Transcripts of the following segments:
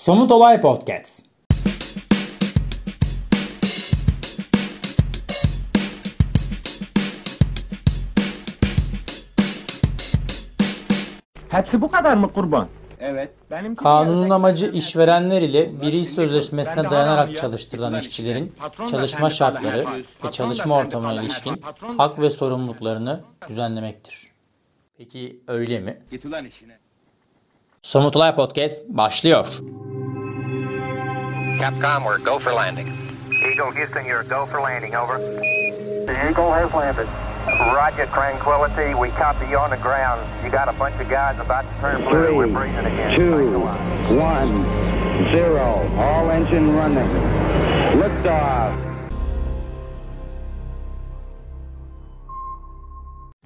Somut Olay Podcast. Hepsi bu kadar mı kurban? Evet. Benim Kanunun amacı işverenler ile bir iş sözleşmesine dayanarak çalıştırılan işçilerin çalışma şartları ve çalışma ortamına ilişkin hak ve sorumluluklarını düzenlemektir. Peki öyle mi? Git ulan işine. Somut Olay Podcast başlıyor. Capcom, we're go for landing. Eagle Houston, you're go for landing, over. The Eagle has landed. Roger, Tranquility. We copy you on the ground. You got a bunch of guys about to turn blue. Three, We're breathing again. two, Thanks a lot. one, zero. All engine running. Liftoff.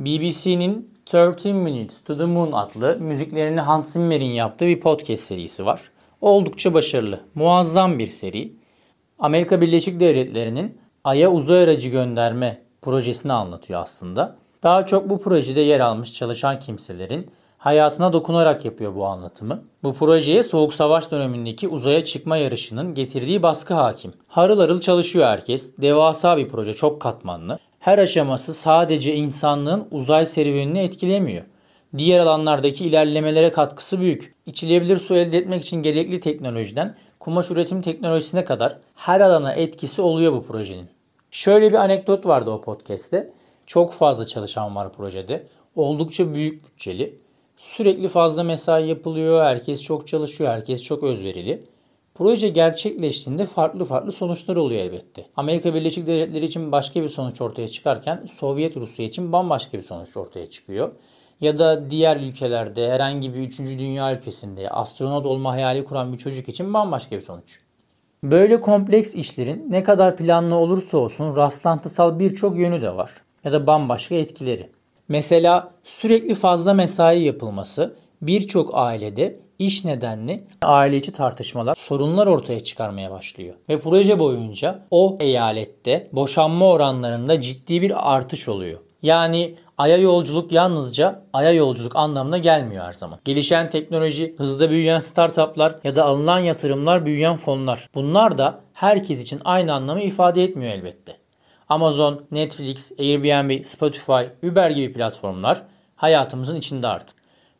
BBC'nin 13 Minutes to the Moon adlı müziklerini Hans Zimmer'in yaptığı bir podcast serisi var. Oldukça başarılı, muazzam bir seri. Amerika Birleşik Devletleri'nin Ay'a uzay aracı gönderme projesini anlatıyor aslında. Daha çok bu projede yer almış çalışan kimselerin hayatına dokunarak yapıyor bu anlatımı. Bu projeye Soğuk Savaş dönemindeki uzaya çıkma yarışının getirdiği baskı hakim. Harıl harıl çalışıyor herkes. Devasa bir proje, çok katmanlı. Her aşaması sadece insanlığın uzay serüvenini etkilemiyor. Diğer alanlardaki ilerlemelere katkısı büyük. İçilebilir su elde etmek için gerekli teknolojiden kumaş üretim teknolojisine kadar her alana etkisi oluyor bu projenin. Şöyle bir anekdot vardı o podcast'te. Çok fazla çalışan var projede. Oldukça büyük bütçeli. Sürekli fazla mesai yapılıyor. Herkes çok çalışıyor. Herkes çok özverili. Proje gerçekleştiğinde farklı farklı sonuçlar oluyor elbette. Amerika Birleşik Devletleri için başka bir sonuç ortaya çıkarken Sovyet Rusya için bambaşka bir sonuç ortaya çıkıyor. Ya da diğer ülkelerde herhangi bir 3. dünya ülkesinde astronot olma hayali kuran bir çocuk için bambaşka bir sonuç. Böyle kompleks işlerin ne kadar planlı olursa olsun rastlantısal birçok yönü de var ya da bambaşka etkileri. Mesela sürekli fazla mesai yapılması birçok ailede iş nedenli aile içi tartışmalar, sorunlar ortaya çıkarmaya başlıyor. Ve proje boyunca o eyalette boşanma oranlarında ciddi bir artış oluyor. Yani aya yolculuk yalnızca aya yolculuk anlamına gelmiyor her zaman. Gelişen teknoloji, hızla büyüyen startuplar ya da alınan yatırımlar büyüyen fonlar. Bunlar da herkes için aynı anlamı ifade etmiyor elbette. Amazon, Netflix, Airbnb, Spotify, Uber gibi platformlar hayatımızın içinde artık.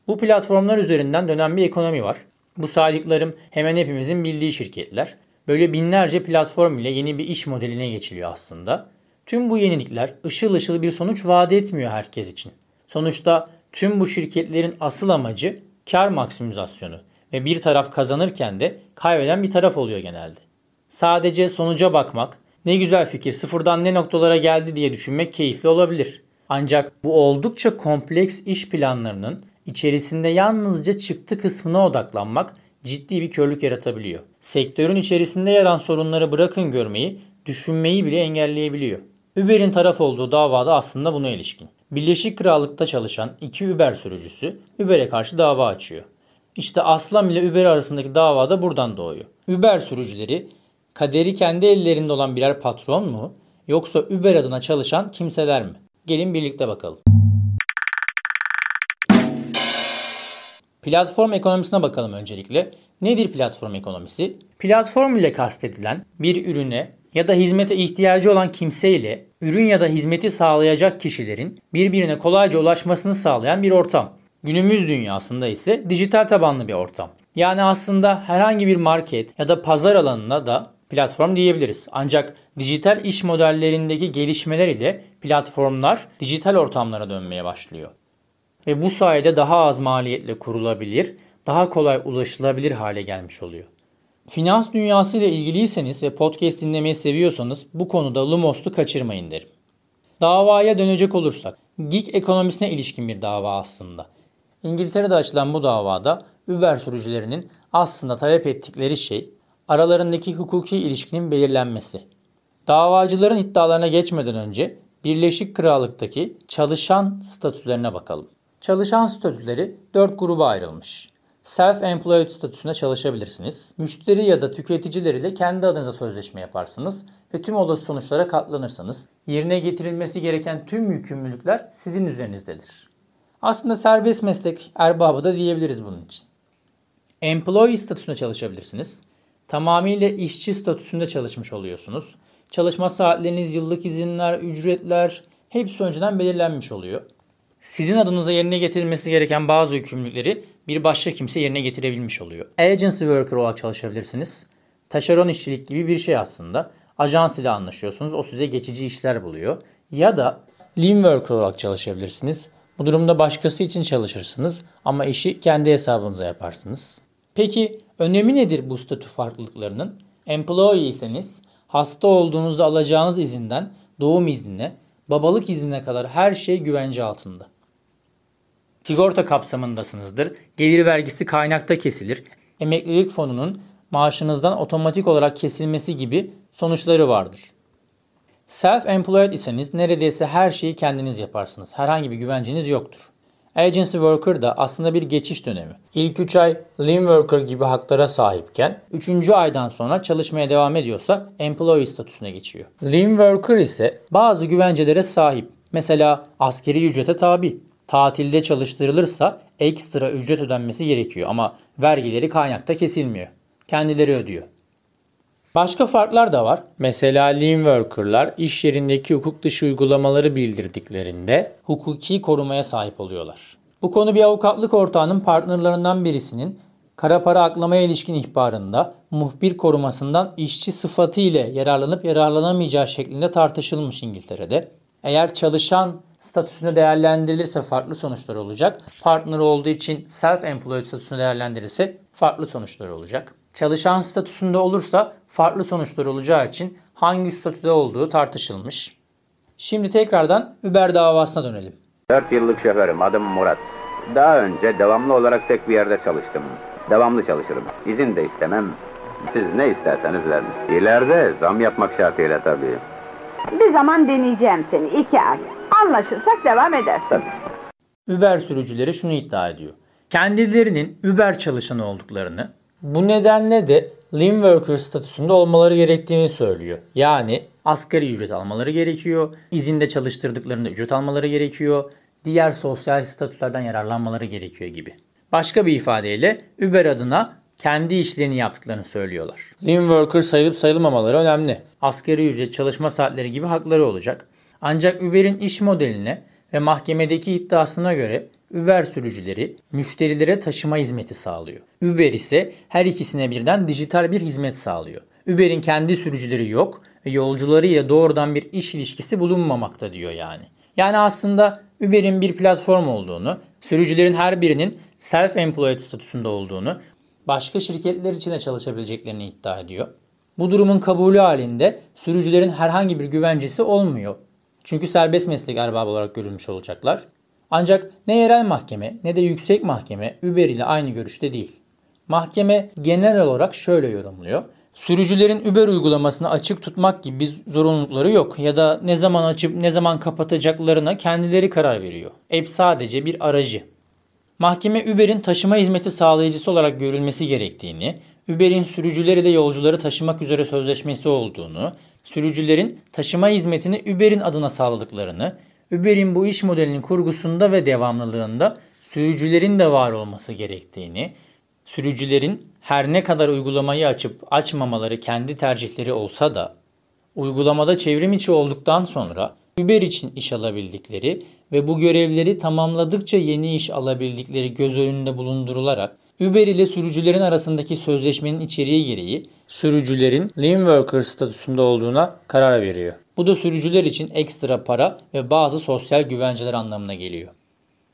Bu platformlar üzerinden dönen bir ekonomi var. Bu saydıklarım hemen hepimizin bildiği şirketler. Böyle binlerce platform ile yeni bir iş modeline geçiliyor aslında. Tüm bu yenilikler ışıl ışıl bir sonuç vaat etmiyor herkes için. Sonuçta tüm bu şirketlerin asıl amacı kar maksimizasyonu ve bir taraf kazanırken de kaybeden bir taraf oluyor genelde. Sadece sonuca bakmak, ne güzel fikir sıfırdan ne noktalara geldi diye düşünmek keyifli olabilir. Ancak bu oldukça kompleks iş planlarının içerisinde yalnızca çıktı kısmına odaklanmak ciddi bir körlük yaratabiliyor. Sektörün içerisinde yer alan sorunları bırakın görmeyi, düşünmeyi bile engelleyebiliyor. Uber'in taraf olduğu davada aslında buna ilişkin. Birleşik Krallık'ta çalışan iki Uber sürücüsü Uber'e karşı dava açıyor. İşte Aslam ile Uber arasındaki dava da buradan doğuyor. Uber sürücüleri kaderi kendi ellerinde olan birer patron mu yoksa Uber adına çalışan kimseler mi? Gelin birlikte bakalım. Platform ekonomisine bakalım öncelikle. Nedir platform ekonomisi? Platform ile kastedilen bir ürüne ya da hizmete ihtiyacı olan kimse ile ürün ya da hizmeti sağlayacak kişilerin birbirine kolayca ulaşmasını sağlayan bir ortam. Günümüz dünyasında ise dijital tabanlı bir ortam. Yani aslında herhangi bir market ya da pazar alanına da platform diyebiliriz. Ancak dijital iş modellerindeki gelişmeler ile platformlar dijital ortamlara dönmeye başlıyor. Ve bu sayede daha az maliyetle kurulabilir, daha kolay ulaşılabilir hale gelmiş oluyor. Finans dünyası ile ilgiliyseniz ve podcast dinlemeyi seviyorsanız bu konuda Lumos'u kaçırmayın derim. Davaya dönecek olursak, gig ekonomisine ilişkin bir dava aslında. İngiltere'de açılan bu davada Uber sürücülerinin aslında talep ettikleri şey aralarındaki hukuki ilişkinin belirlenmesi. Davacıların iddialarına geçmeden önce Birleşik Krallık'taki çalışan statülerine bakalım. Çalışan statüleri 4 gruba ayrılmış. Self-employed statüsünde çalışabilirsiniz. Müşteri ya da tüketiciler ile kendi adınıza sözleşme yaparsınız ve tüm olası sonuçlara katlanırsanız yerine getirilmesi gereken tüm yükümlülükler sizin üzerinizdedir. Aslında serbest meslek erbabı da diyebiliriz bunun için. Employee statüsünde çalışabilirsiniz. Tamamıyla işçi statüsünde çalışmış oluyorsunuz. Çalışma saatleriniz, yıllık izinler, ücretler hepsi önceden belirlenmiş oluyor. Sizin adınıza yerine getirilmesi gereken bazı yükümlülükleri bir başka kimse yerine getirebilmiş oluyor. Agency worker olarak çalışabilirsiniz. Taşeron işçilik gibi bir şey aslında. Ajans ile anlaşıyorsunuz. O size geçici işler buluyor. Ya da lean worker olarak çalışabilirsiniz. Bu durumda başkası için çalışırsınız ama işi kendi hesabınıza yaparsınız. Peki önemi nedir bu statü farklılıklarının? Employee iseniz hasta olduğunuzda alacağınız izinden doğum iznine, babalık iznine kadar her şey güvence altında. Sigorta kapsamındasınızdır. Gelir vergisi kaynakta kesilir. Emeklilik fonunun maaşınızdan otomatik olarak kesilmesi gibi sonuçları vardır. Self-employed iseniz neredeyse her şeyi kendiniz yaparsınız. Herhangi bir güvenceniz yoktur. Agency worker da aslında bir geçiş dönemi. İlk 3 ay lean worker gibi haklara sahipken 3. aydan sonra çalışmaya devam ediyorsa employee statüsüne geçiyor. Lean worker ise bazı güvencelere sahip. Mesela askeri ücrete tabi. Tatilde çalıştırılırsa ekstra ücret ödenmesi gerekiyor ama vergileri kaynakta kesilmiyor. Kendileri ödüyor. Başka farklar da var. Mesela lean worker'lar iş yerindeki hukuk dışı uygulamaları bildirdiklerinde hukuki korumaya sahip oluyorlar. Bu konu bir avukatlık ortağının partnerlarından birisinin kara para aklamaya ilişkin ihbarında muhbir korumasından işçi sıfatı ile yararlanıp yararlanamayacağı şeklinde tartışılmış İngiltere'de. Eğer çalışan statüsüne değerlendirilirse farklı sonuçlar olacak. Partner olduğu için self-employed statüsüne değerlendirilirse farklı sonuçlar olacak. Çalışan statüsünde olursa farklı sonuçlar olacağı için hangi statüde olduğu tartışılmış. Şimdi tekrardan Uber davasına dönelim. 4 yıllık şoförüm, adım Murat. Daha önce devamlı olarak tek bir yerde çalıştım. Devamlı çalışırım. İzin de istemem. Siz ne isterseniz verin. İleride zam yapmak şartıyla tabii. Bir zaman deneyeceğim seni iki ay. Anlaşırsak devam edersin. Tabii. Uber sürücüleri şunu iddia ediyor. Kendilerinin Uber çalışanı olduklarını, bu nedenle de lean worker statüsünde olmaları gerektiğini söylüyor. Yani asgari ücret almaları gerekiyor, izinde çalıştırdıklarında ücret almaları gerekiyor, diğer sosyal statülerden yararlanmaları gerekiyor gibi. Başka bir ifadeyle Uber adına kendi işlerini yaptıklarını söylüyorlar. Lean worker sayılıp sayılmamaları önemli. Asgari ücret, çalışma saatleri gibi hakları olacak. Ancak Uber'in iş modeline ve mahkemedeki iddiasına göre Uber sürücüleri müşterilere taşıma hizmeti sağlıyor. Uber ise her ikisine birden dijital bir hizmet sağlıyor. Uber'in kendi sürücüleri yok ve yolcularıyla doğrudan bir iş ilişkisi bulunmamakta diyor yani. Yani aslında Uber'in bir platform olduğunu, sürücülerin her birinin self-employed statüsünde olduğunu, başka şirketler için de çalışabileceklerini iddia ediyor. Bu durumun kabulü halinde sürücülerin herhangi bir güvencesi olmuyor. Çünkü serbest meslek erbabı olarak görülmüş olacaklar. Ancak ne yerel mahkeme ne de yüksek mahkeme Uber ile aynı görüşte değil. Mahkeme genel olarak şöyle yorumluyor. Sürücülerin Uber uygulamasını açık tutmak gibi bir zorunlulukları yok ya da ne zaman açıp ne zaman kapatacaklarına kendileri karar veriyor. App sadece bir aracı. Mahkeme Uber'in taşıma hizmeti sağlayıcısı olarak görülmesi gerektiğini, Uber'in sürücüleri de yolcuları taşımak üzere sözleşmesi olduğunu, sürücülerin taşıma hizmetini Uber'in adına sağladıklarını, Uber'in bu iş modelinin kurgusunda ve devamlılığında sürücülerin de var olması gerektiğini, sürücülerin her ne kadar uygulamayı açıp açmamaları kendi tercihleri olsa da uygulamada çevrim içi olduktan sonra Uber için iş alabildikleri ve bu görevleri tamamladıkça yeni iş alabildikleri göz önünde bulundurularak Uber ile sürücülerin arasındaki sözleşmenin içeriği gereği sürücülerin lean worker statüsünde olduğuna karar veriyor. Bu da sürücüler için ekstra para ve bazı sosyal güvenceler anlamına geliyor.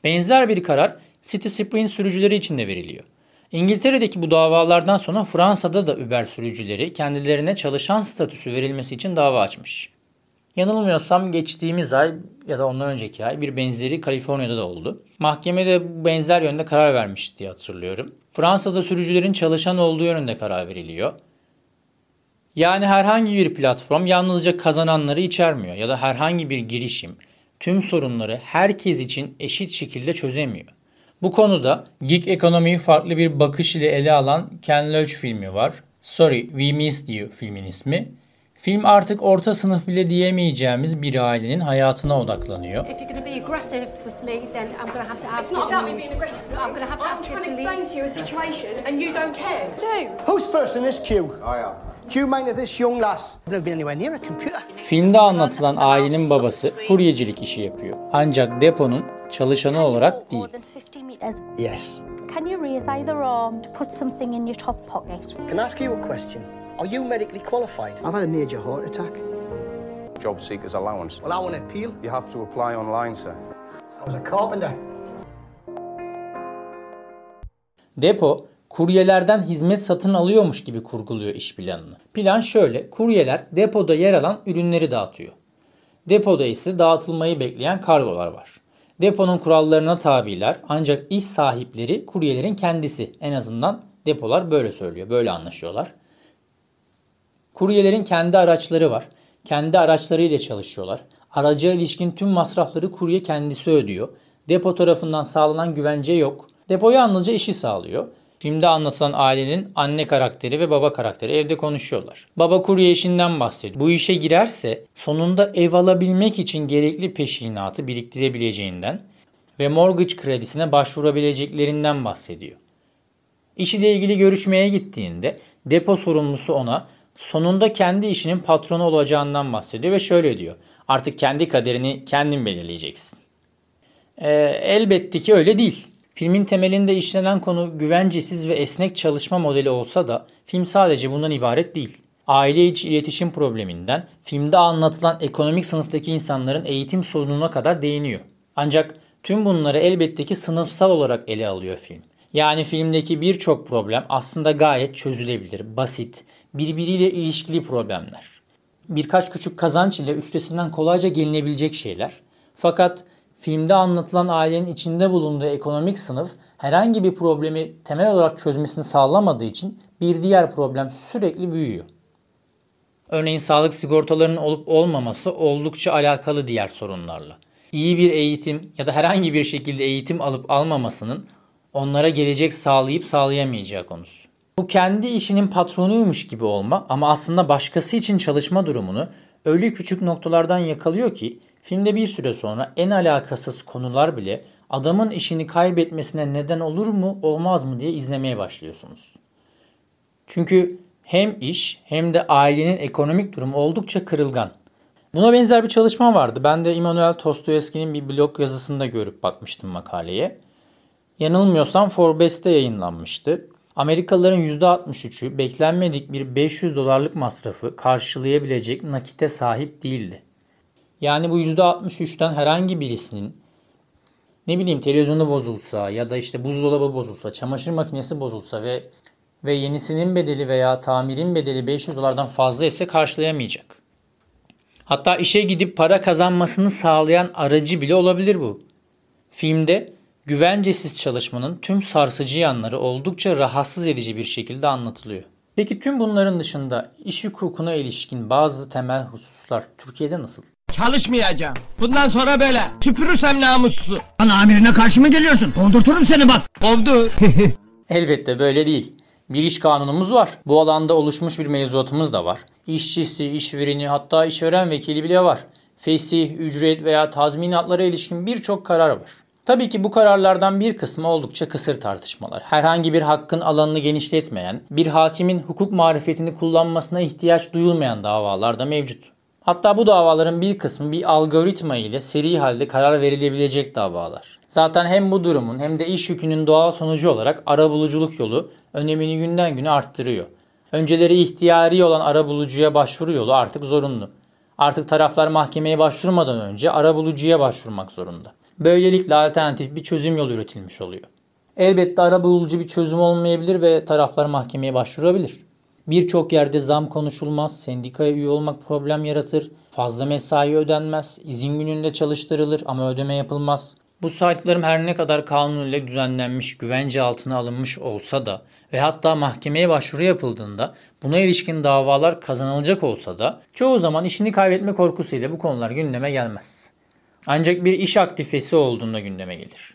Benzer bir karar City Sprint sürücüleri için de veriliyor. İngiltere'deki bu davalardan sonra Fransa'da da Uber sürücüleri kendilerine çalışan statüsü verilmesi için dava açmış. Yanılmıyorsam geçtiğimiz ay ya da ondan önceki ay bir benzeri Kaliforniya'da da oldu. Mahkemede benzer yönde karar vermişti diye hatırlıyorum. Fransa'da sürücülerin çalışan olduğu yönünde karar veriliyor. Yani herhangi bir platform yalnızca kazananları içermiyor ya da herhangi bir girişim tüm sorunları herkes için eşit şekilde çözemiyor. Bu konuda gig ekonomiyi farklı bir bakış ile ele alan Ken Loach filmi var. Sorry, We Missed You filmin ismi. Film artık orta sınıf bile diyemeyeceğimiz bir ailenin hayatına odaklanıyor. If you're going to be aggressive with me, then I'm going to have to ask It's not you about to me being aggressive. I'm going to have to I'm ask you trying to to explain leave. to you a situation and you don't care. Do. Who's first in this queue? I am. Do you mind if this young lass? I've never been anywhere near a computer. Filmde anlatılan ailenin babası kuryecilik işi yapıyor. Ancak deponun çalışanı olarak değil. More than 50 meters. Yes. Can you raise either arm to put something in your top pocket? Can I ask you a question? Are you medically qualified? I've had a major heart attack. Job seekers allowance. Well, I want to appeal. You have to apply online, sir. I was a carpenter. Depo kuryelerden hizmet satın alıyormuş gibi kurguluyor iş planını. Plan şöyle. Kuryeler depoda yer alan ürünleri dağıtıyor. Depoda ise dağıtılmayı bekleyen kargolar var. Deponun kurallarına tabiler ancak iş sahipleri kuryelerin kendisi. En azından depolar böyle söylüyor. Böyle anlaşıyorlar. Kuryelerin kendi araçları var. Kendi araçlarıyla çalışıyorlar. Araca ilişkin tüm masrafları kurye kendisi ödüyor. Depo tarafından sağlanan güvence yok. Depo yalnızca işi sağlıyor. Filmde anlatılan ailenin anne karakteri ve baba karakteri evde konuşuyorlar. Baba kurye işinden bahsediyor. Bu işe girerse sonunda ev alabilmek için gerekli peşinatı biriktirebileceğinden ve mortgage kredisine başvurabileceklerinden bahsediyor. İşiyle ilgili görüşmeye gittiğinde depo sorumlusu ona sonunda kendi işinin patronu olacağından bahsediyor ve şöyle diyor. Artık kendi kaderini kendin belirleyeceksin. Ee, elbette ki öyle değil. Filmin temelinde işlenen konu güvencesiz ve esnek çalışma modeli olsa da film sadece bundan ibaret değil. Aile içi iletişim probleminden filmde anlatılan ekonomik sınıftaki insanların eğitim sorununa kadar değiniyor. Ancak tüm bunları elbette ki sınıfsal olarak ele alıyor film. Yani filmdeki birçok problem aslında gayet çözülebilir, basit, birbiriyle ilişkili problemler. Birkaç küçük kazanç ile üstesinden kolayca gelinebilecek şeyler. Fakat filmde anlatılan ailenin içinde bulunduğu ekonomik sınıf herhangi bir problemi temel olarak çözmesini sağlamadığı için bir diğer problem sürekli büyüyor. Örneğin sağlık sigortalarının olup olmaması oldukça alakalı diğer sorunlarla. İyi bir eğitim ya da herhangi bir şekilde eğitim alıp almamasının onlara gelecek sağlayıp sağlayamayacağı konusu. Bu kendi işinin patronuymuş gibi olma ama aslında başkası için çalışma durumunu öyle küçük noktalardan yakalıyor ki filmde bir süre sonra en alakasız konular bile adamın işini kaybetmesine neden olur mu olmaz mı diye izlemeye başlıyorsunuz. Çünkü hem iş hem de ailenin ekonomik durumu oldukça kırılgan. Buna benzer bir çalışma vardı. Ben de Immanuel Dostoyevski'nin bir blog yazısında görüp bakmıştım makaleye. Yanılmıyorsam Forbes'te yayınlanmıştı. Amerikalıların %63'ü beklenmedik bir 500 dolarlık masrafı karşılayabilecek nakite sahip değildi. Yani bu %63'ten herhangi birisinin ne bileyim televizyonu bozulsa ya da işte buzdolabı bozulsa, çamaşır makinesi bozulsa ve ve yenisinin bedeli veya tamirin bedeli 500 dolardan fazla ise karşılayamayacak. Hatta işe gidip para kazanmasını sağlayan aracı bile olabilir bu. Filmde güvencesiz çalışmanın tüm sarsıcı yanları oldukça rahatsız edici bir şekilde anlatılıyor. Peki tüm bunların dışında iş hukukuna ilişkin bazı temel hususlar Türkiye'de nasıl? Çalışmayacağım. Bundan sonra böyle. Süpürürsem namussuzu. Ana amirine karşı mı geliyorsun? Kovdurturum seni bak. Kovdu. Elbette böyle değil. Bir iş kanunumuz var. Bu alanda oluşmuş bir mevzuatımız da var. İşçisi, işvereni hatta işveren vekili bile var. Fesih, ücret veya tazminatlara ilişkin birçok karar var. Tabii ki bu kararlardan bir kısmı oldukça kısır tartışmalar. Herhangi bir hakkın alanını genişletmeyen, bir hakimin hukuk marifetini kullanmasına ihtiyaç duyulmayan davalar da mevcut. Hatta bu davaların bir kısmı bir algoritma ile seri halde karar verilebilecek davalar. Zaten hem bu durumun hem de iş yükünün doğal sonucu olarak arabuluculuk yolu önemini günden güne arttırıyor. Önceleri ihtiyari olan arabulucuya başvuru yolu artık zorunlu. Artık taraflar mahkemeye başvurmadan önce arabulucuya başvurmak zorunda. Böylelikle alternatif bir çözüm yolu üretilmiş oluyor. Elbette arabulucu bir çözüm olmayabilir ve taraflar mahkemeye başvurabilir. Birçok yerde zam konuşulmaz, sendikaya üye olmak problem yaratır, fazla mesai ödenmez, izin gününde çalıştırılır ama ödeme yapılmaz. Bu saydıklarım her ne kadar kanun ile düzenlenmiş, güvence altına alınmış olsa da ve hatta mahkemeye başvuru yapıldığında buna ilişkin davalar kazanılacak olsa da çoğu zaman işini kaybetme korkusuyla bu konular gündeme gelmez. Ancak bir iş aktifesi olduğunda gündeme gelir.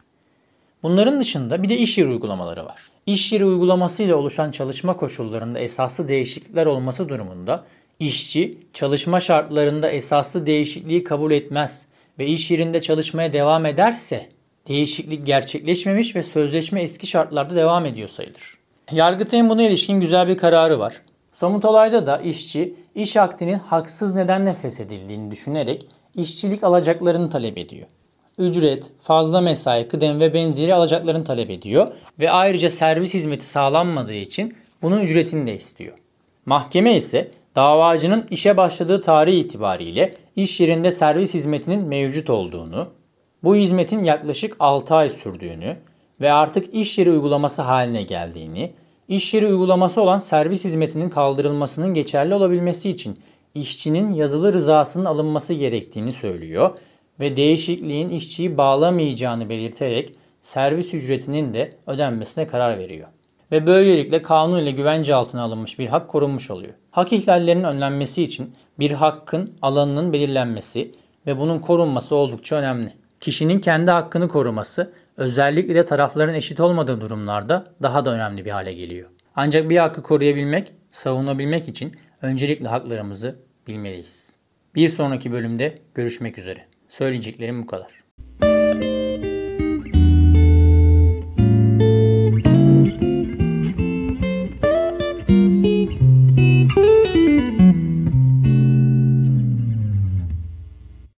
Bunların dışında bir de iş yeri uygulamaları var. İş yeri uygulamasıyla oluşan çalışma koşullarında esaslı değişiklikler olması durumunda İşçi çalışma şartlarında esaslı değişikliği kabul etmez ve iş yerinde çalışmaya devam ederse değişiklik gerçekleşmemiş ve sözleşme eski şartlarda devam ediyor sayılır. Yargıtay'ın buna ilişkin güzel bir kararı var. Somut olayda da işçi iş akdinin haksız nedenle feshedildiğini düşünerek işçilik alacaklarını talep ediyor. Ücret, fazla mesai, kıdem ve benzeri alacaklarını talep ediyor ve ayrıca servis hizmeti sağlanmadığı için bunun ücretini de istiyor. Mahkeme ise davacının işe başladığı tarih itibariyle iş yerinde servis hizmetinin mevcut olduğunu, bu hizmetin yaklaşık 6 ay sürdüğünü ve artık iş yeri uygulaması haline geldiğini, iş yeri uygulaması olan servis hizmetinin kaldırılmasının geçerli olabilmesi için işçinin yazılı rızasının alınması gerektiğini söylüyor ve değişikliğin işçiyi bağlamayacağını belirterek servis ücretinin de ödenmesine karar veriyor. Ve böylelikle kanun ile güvence altına alınmış bir hak korunmuş oluyor. Hak ihlallerinin önlenmesi için bir hakkın alanının belirlenmesi ve bunun korunması oldukça önemli. Kişinin kendi hakkını koruması özellikle de tarafların eşit olmadığı durumlarda daha da önemli bir hale geliyor. Ancak bir hakkı koruyabilmek, savunabilmek için öncelikle haklarımızı bilmeliyiz. Bir sonraki bölümde görüşmek üzere. Söyleyeceklerim bu kadar.